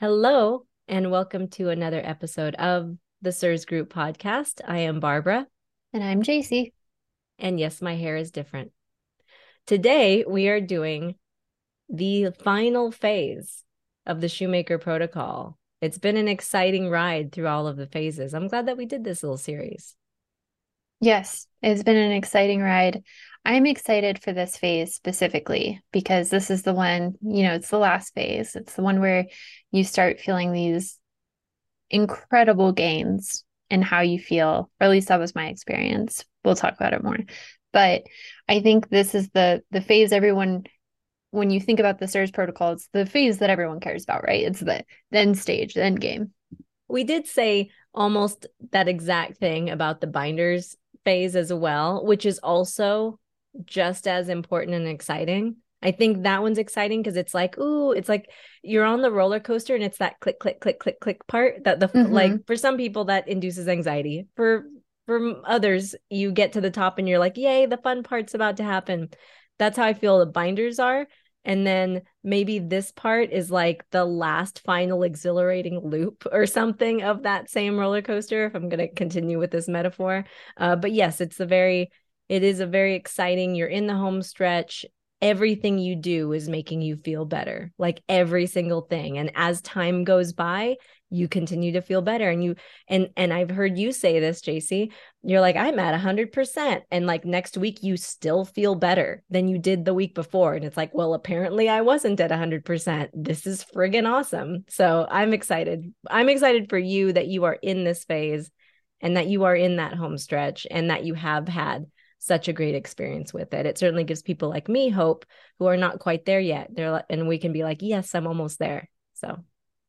Hello, and welcome to another episode of the CIRS Group podcast. I am Barbara. And I'm Jacie. And yes, my hair is different. Today, we are doing the final phase of the Shoemaker Protocol. It's been an exciting ride through all of the phases. I'm glad that we did this little series. Yes, it's been an exciting ride. I'm excited for this phase specifically because this is the one, you know, it's the last phase. It's the one where you start feeling these incredible gains in how you feel, or at least that was my experience. We'll talk about it more. But I think this is the the phase everyone when you think about the CIRS protocol, it's the phase that everyone cares about, right? It's the, the end stage, the end game. We did say almost that exact thing about the binders phase as well, which is also just as important and exciting. I think that one's exciting because it's like, ooh, it's like you're on the roller coaster and it's that click, click, click, click, click part that the mm-hmm. like for some people that induces anxiety. For for others, you get to the top and you're like, yay, the fun part's about to happen. That's how I feel the binders are. And then maybe this part is like the last final exhilarating loop or something of that same roller coaster, if I'm going to continue with this metaphor. Uh, but yes, it's a very it is a very exciting. You're in the home stretch. Everything you do is making you feel better, like every single thing. And as time goes by, you continue to feel better. And you and and I've heard you say this, Jacie. You're like, I'm at hundred percent. And like next week, you still feel better than you did the week before. And it's like, well, apparently I wasn't at hundred percent. This is friggin' awesome. So I'm excited. I'm excited for you that you are in this phase and that you are in that home stretch and that you have had such a great experience with it. It certainly gives people like me hope who are not quite there yet. They're and we can be like, yes, I'm almost there. So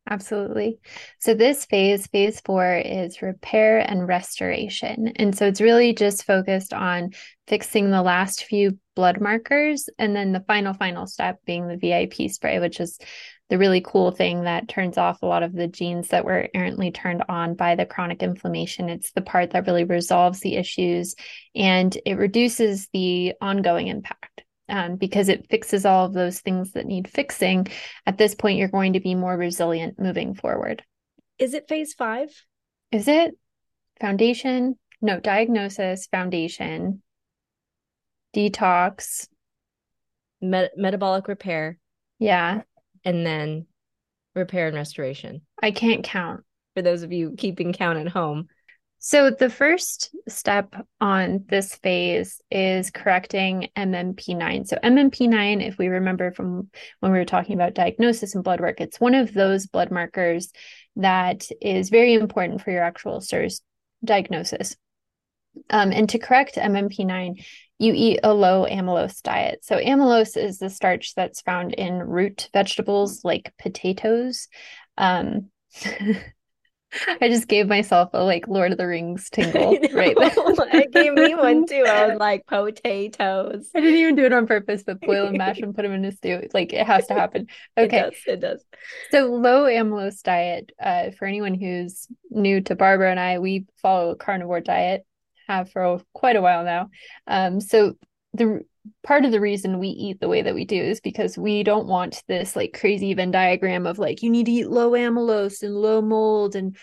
Absolutely. So, this phase, phase four, is repair and restoration. And so, it's really just focused on fixing the last few blood markers. And then the final, final step being the VIP spray, which is the really cool thing that turns off a lot of the genes that were errantly turned on by the chronic inflammation. It's the part that really resolves the issues and it reduces the ongoing impact. Um, because it fixes all of those things that need fixing. At this point, you're going to be more resilient moving forward. Is it phase five? Is it foundation? No, diagnosis, foundation, detox, Met- metabolic repair. Yeah and then repair and restoration. I can't count. For those of you keeping count at home. So, the first step on this phase is correcting MMP9. So, MMP9, if we remember from when we were talking about diagnosis and blood work, it's one of those blood markers that is very important for your actual CIRS diagnosis. Um, and to correct MMP9, you eat a low amylose diet. So, amylose is the starch that's found in root vegetables like potatoes. Um, I just gave myself a like Lord of the Rings tingle right it gave me one too. I was like potatoes. I didn't even do it on purpose, but boil and mash and put them in a stew. Like it has to happen. Okay. It does. It does. So low amylose diet. Uh, for anyone who's new to Barbara and I, we follow a carnivore diet have for quite a while now. Um, so the part of the reason we eat the way that we do is because we don't want this like crazy Venn diagram of like you need to eat low amylose and low mold and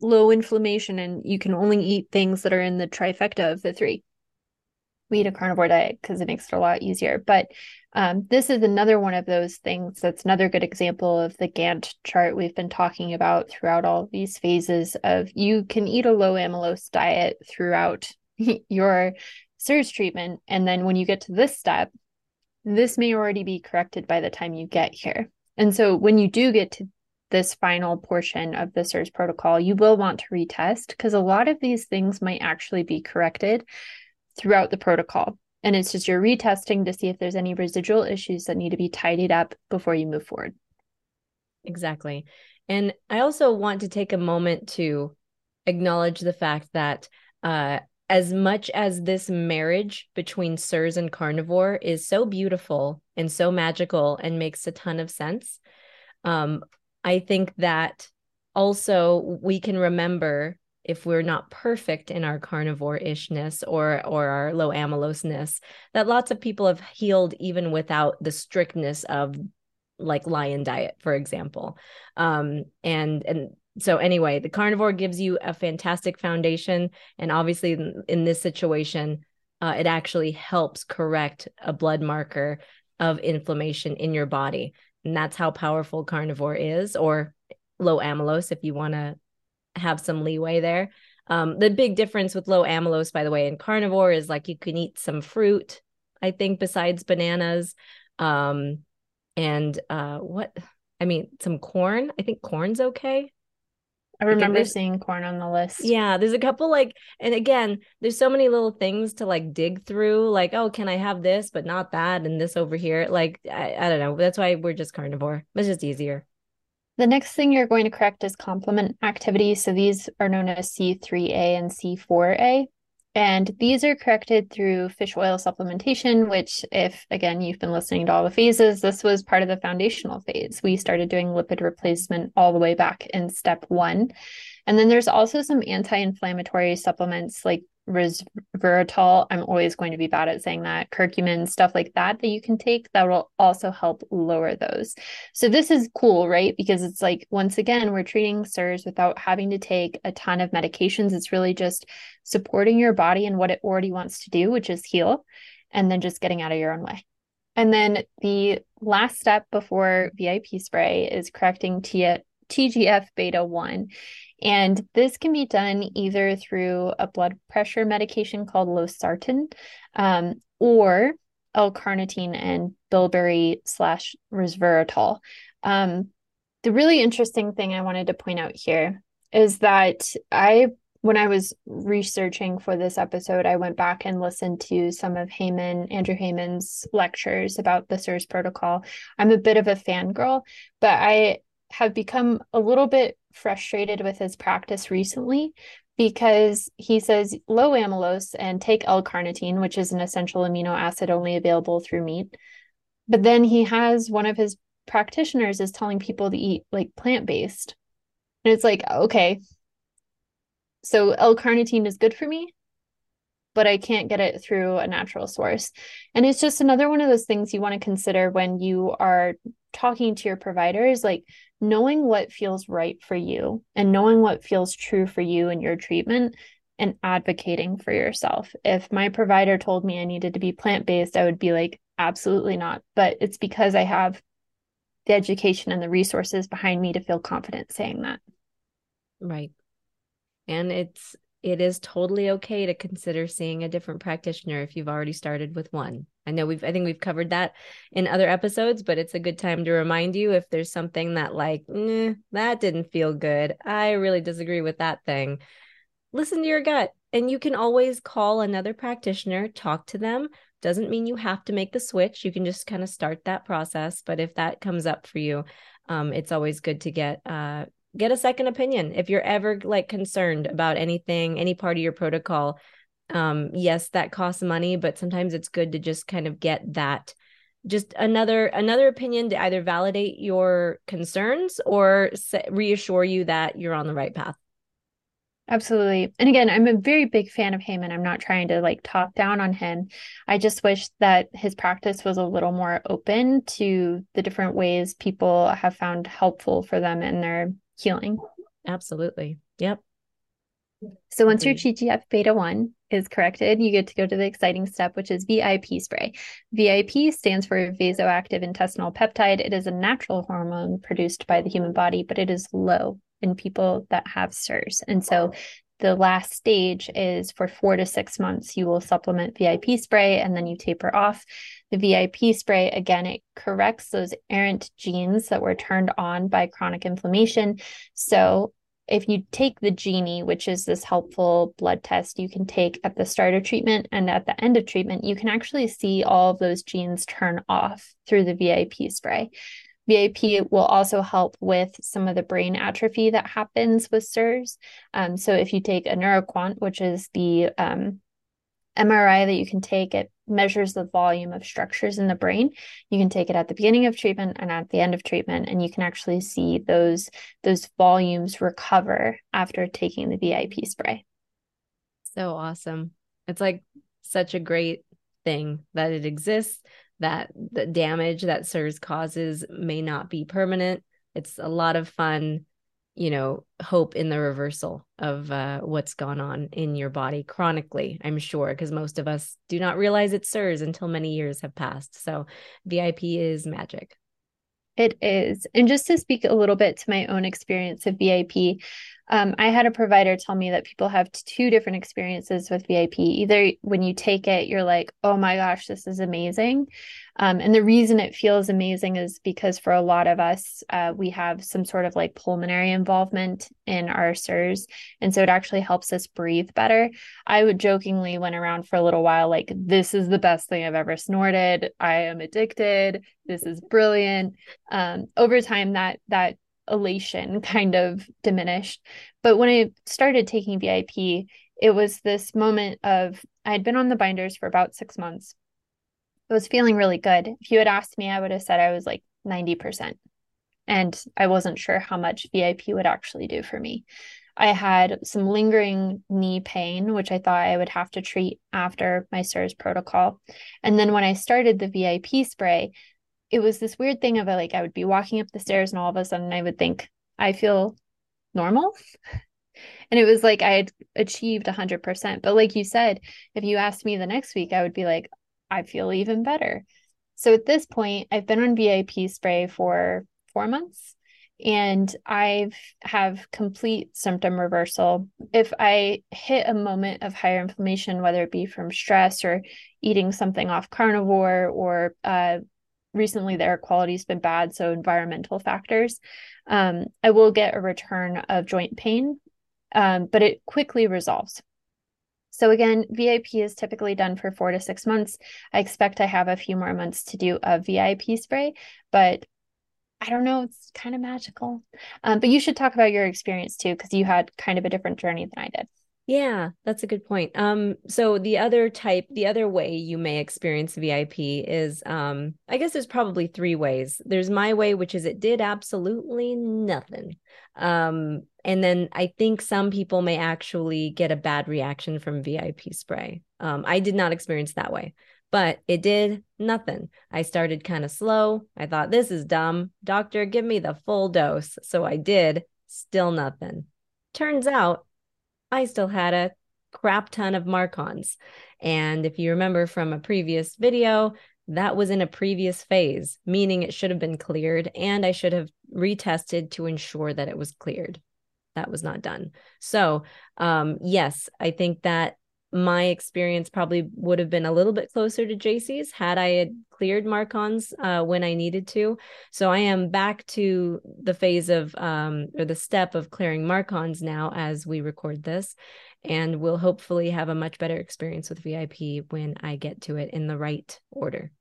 low inflammation, and you can only eat things that are in the trifecta of the three. We eat a carnivore diet because it makes it a lot easier. But um, this is another one of those things that's another good example of the Gantt chart we've been talking about throughout all these phases of you can eat a low amylose diet throughout your CIRS treatment. And then when you get to this step, this may already be corrected by the time you get here. And so when you do get to this final portion of the CIRS protocol, you will want to retest because a lot of these things might actually be corrected throughout the protocol. And it's just you're retesting to see if there's any residual issues that need to be tidied up before you move forward. Exactly. And I also want to take a moment to acknowledge the fact that uh, as much as this marriage between CIRS and carnivore is so beautiful and so magical and makes a ton of sense, um, I think that also we can remember if we're not perfect in our carnivore ishness or or our low amyloseness that lots of people have healed even without the strictness of like lion diet, for example. Um, and and so anyway, the carnivore gives you a fantastic foundation, and obviously in, in this situation, uh, it actually helps correct a blood marker of inflammation in your body, and that's how powerful carnivore is, or low amylose if you want to have some leeway there. Um, the big difference with low amylose, by the way, in carnivore is like you can eat some fruit, I think, besides bananas. Um, and uh, what I mean, some corn. I think corn's okay. I remember seeing corn on the list. Yeah, there's a couple like, and again, there's so many little things to like dig through. Like, oh, can I have this, but not that, and this over here? Like, I, I don't know. That's why we're just carnivore. It's just easier. The next thing you're going to correct is complement activity. So these are known as C3A and C4A. And these are corrected through fish oil supplementation, which, if again, you've been listening to all the phases, this was part of the foundational phase. We started doing lipid replacement all the way back in step one. And then there's also some anti inflammatory supplements like resveratrol. I'm always going to be bad at saying that. Curcumin, stuff like that, that you can take that will also help lower those. So this is cool, right? Because it's like, once again, we're treating CIRS without having to take a ton of medications. It's really just supporting your body and what it already wants to do, which is heal, and then just getting out of your own way. And then the last step before VIP spray is correcting T- TGF beta 1. And this can be done either through a blood pressure medication called losartan um, or L-carnitine and bilberry slash resveratrol. Um, the really interesting thing I wanted to point out here is that I, when I was researching for this episode, I went back and listened to some of Heyman, Andrew Heyman's lectures about the CIRS protocol. I'm a bit of a fangirl, but I have become a little bit frustrated with his practice recently because he says low amylose and take L-carnitine, which is an essential amino acid only available through meat. But then he has one of his practitioners is telling people to eat like plant-based. And it's like, okay, so L-carnitine is good for me, but I can't get it through a natural source. And it's just another one of those things you want to consider when you are talking to your providers like knowing what feels right for you and knowing what feels true for you in your treatment and advocating for yourself. If my provider told me I needed to be plant based, I would be like, absolutely not. But it's because I have the education and the resources behind me to feel confident saying that. Right. And it's it is totally okay to consider seeing a different practitioner if you've already started with one. I know we've I think we've covered that in other episodes, but it's a good time to remind you if there's something that like, that didn't feel good. I really disagree with that thing. Listen to your gut. And you can always call another practitioner, talk to them. Doesn't mean you have to make the switch. You can just kind of start that process. But if that comes up for you, um, it's always good to get uh, get a second opinion if you're ever like concerned about anything any part of your protocol um yes that costs money but sometimes it's good to just kind of get that just another another opinion to either validate your concerns or reassure you that you're on the right path Absolutely. And again, I'm a very big fan of Heyman. I'm not trying to like talk down on him. I just wish that his practice was a little more open to the different ways people have found helpful for them in their healing. Absolutely. Yep. So once your TGF beta 1 is corrected, you get to go to the exciting step, which is VIP spray. VIP stands for vasoactive intestinal peptide. It is a natural hormone produced by the human body, but it is low in people that have CIRS. And so the last stage is for four to six months, you will supplement VIP spray and then you taper off. The VIP spray, again, it corrects those errant genes that were turned on by chronic inflammation. So if you take the Genie, which is this helpful blood test you can take at the start of treatment and at the end of treatment, you can actually see all of those genes turn off through the VIP spray. VIP will also help with some of the brain atrophy that happens with CIRS. Um, so if you take a neuroquant, which is the um, MRI that you can take, it measures the volume of structures in the brain. You can take it at the beginning of treatment and at the end of treatment, and you can actually see those those volumes recover after taking the VIP spray. So awesome! It's like such a great thing that it exists that the damage that CIRS causes may not be permanent. It's a lot of fun, you know, hope in the reversal of uh, what's gone on in your body chronically, I'm sure, because most of us do not realize it's CIRS until many years have passed. So VIP is magic. It is. And just to speak a little bit to my own experience of VIP, um, I had a provider tell me that people have two different experiences with VIP. Either when you take it, you're like, oh my gosh, this is amazing. Um, and the reason it feels amazing is because for a lot of us, uh, we have some sort of like pulmonary involvement in our CIRS. And so it actually helps us breathe better. I would jokingly went around for a little while, like, this is the best thing I've ever snorted. I am addicted. This is brilliant. Um, over time, that, that elation kind of diminished. But when I started taking VIP, it was this moment of I had been on the binders for about six months. I was feeling really good. If you had asked me, I would have said I was like 90%. And I wasn't sure how much VIP would actually do for me. I had some lingering knee pain, which I thought I would have to treat after my CIRS protocol. And then when I started the VIP spray, it was this weird thing of like I would be walking up the stairs and all of a sudden I would think I feel normal. And it was like I had achieved 100%. But like you said, if you asked me the next week, I would be like, I feel even better. So at this point, I've been on VIP spray for four months and I've have complete symptom reversal. If I hit a moment of higher inflammation, whether it be from stress or eating something off carnivore or uh, recently the air quality's been bad, so environmental factors, um, I will get a return of joint pain, um, but it quickly resolves. So again, VIP is typically done for four to six months. I expect I have a few more months to do a VIP spray, but I don't know, it's kind of magical. Um, but you should talk about your experience too, because you had kind of a different journey than I did. Yeah, that's a good point. Um, so the other type, the other way you may experience VIP is, um, I guess there's probably three ways. There's my way, which is it did absolutely nothing. Um, and then I think some people may actually get a bad reaction from VIP spray. Um, I did not experience that way, but it did nothing. I started kind of slow. I thought, this is dumb. Doctor, give me the full dose. So I did, still nothing. Turns out I still had a crap ton of MARCoNS. And if you remember from a previous video, that was in a previous phase, meaning it should have been cleared and I should have retested to ensure that it was cleared. That was not done. So, um, yes, I think that my experience probably would have been a little bit closer to Jacie's had I had cleared MARCoNS uh, when I needed to. So I am back to the phase of um, or the step of clearing MARCoNS now as we record this, and we'll hopefully have a much better experience with VIP when I get to it in the right order.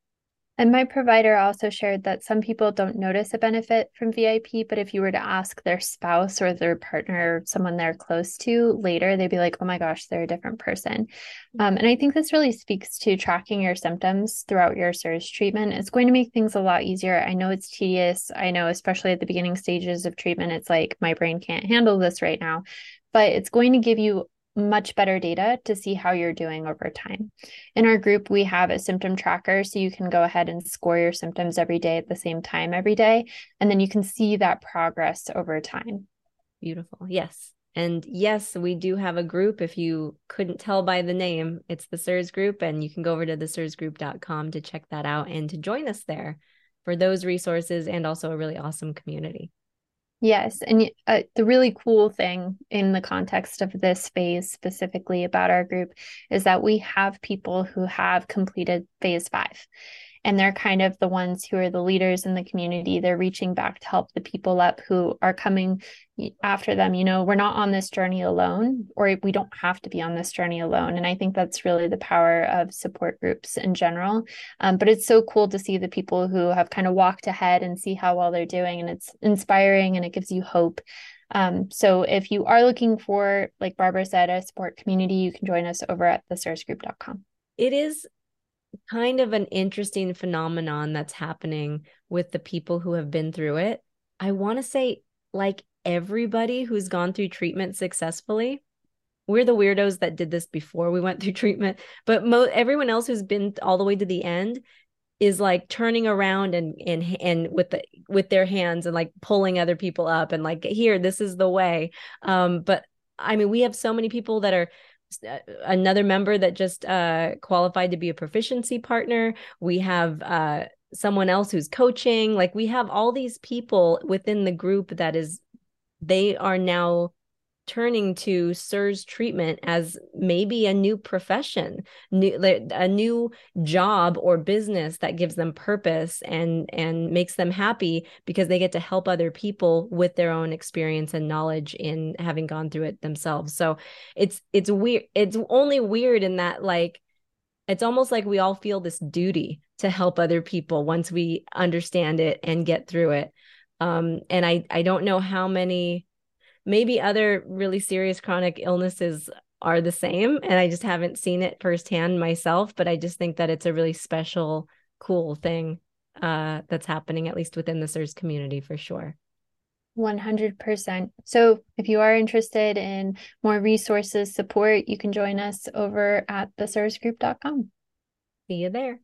And my provider also shared that some people don't notice a benefit from VIP, but if you were to ask their spouse or their partner, someone they're close to later, they'd be like, oh my gosh, they're a different person. Um, and I think this really speaks to tracking your symptoms throughout your CIRS treatment. It's going to make things a lot easier. I know it's tedious. I know, especially at the beginning stages of treatment, it's like my brain can't handle this right now, but it's going to give you much better data to see how you're doing over time. In our group, we have a symptom tracker, so you can go ahead and score your symptoms every day at the same time every day, and then you can see that progress over time. Beautiful. Yes. And yes, we do have a group. If you couldn't tell by the name, it's the CIRS group, and you can go over to the CIRSgroup.com to check that out and to join us there for those resources and also a really awesome community. Yes. And uh, the really cool thing in the context of this phase, specifically about our group, is that we have people who have completed phase five and they're kind of the ones who are the leaders in the community. They're reaching back to help the people up who are coming after them. You know we're not on this journey alone or we don't have to be on this journey alone. And i think that's really the power of support groups in general. Um, but it's so cool to see the people who have kind of walked ahead and see how well they're doing and it's inspiring and it gives you hope. Um, so if you are looking for like barbara said a support community you can join us over at theCIRSgroup.com it is kind of an interesting phenomenon that's happening with the people who have been through it. I want to say, like everybody who's gone through treatment successfully, we're the weirdos that did this before we went through treatment, but mo- everyone else who's been all the way to the end, is like turning around and and and with the with their hands and like pulling other people up and like here this is the way um but i mean we have so many people that are another member that just uh qualified to be a proficiency partner. We have uh someone else who's coaching. Like we have all these people within the group that is they are now turning to CIRS treatment as maybe a new profession, new a new job or business that gives them purpose and and makes them happy because they get to help other people with their own experience and knowledge in having gone through it themselves. So it's it's weird it's only weird in that like it's almost like we all feel this duty to help other people once we understand it and get through it. Um, and I I don't know how many maybe other really serious chronic illnesses are the same and i just haven't seen it firsthand myself but i just think that it's a really special cool thing uh, that's happening at least within the CIRS community for sure 100%. So, if you are interested in more resources, support, you can join us over at theCIRSgroup.com. See you there.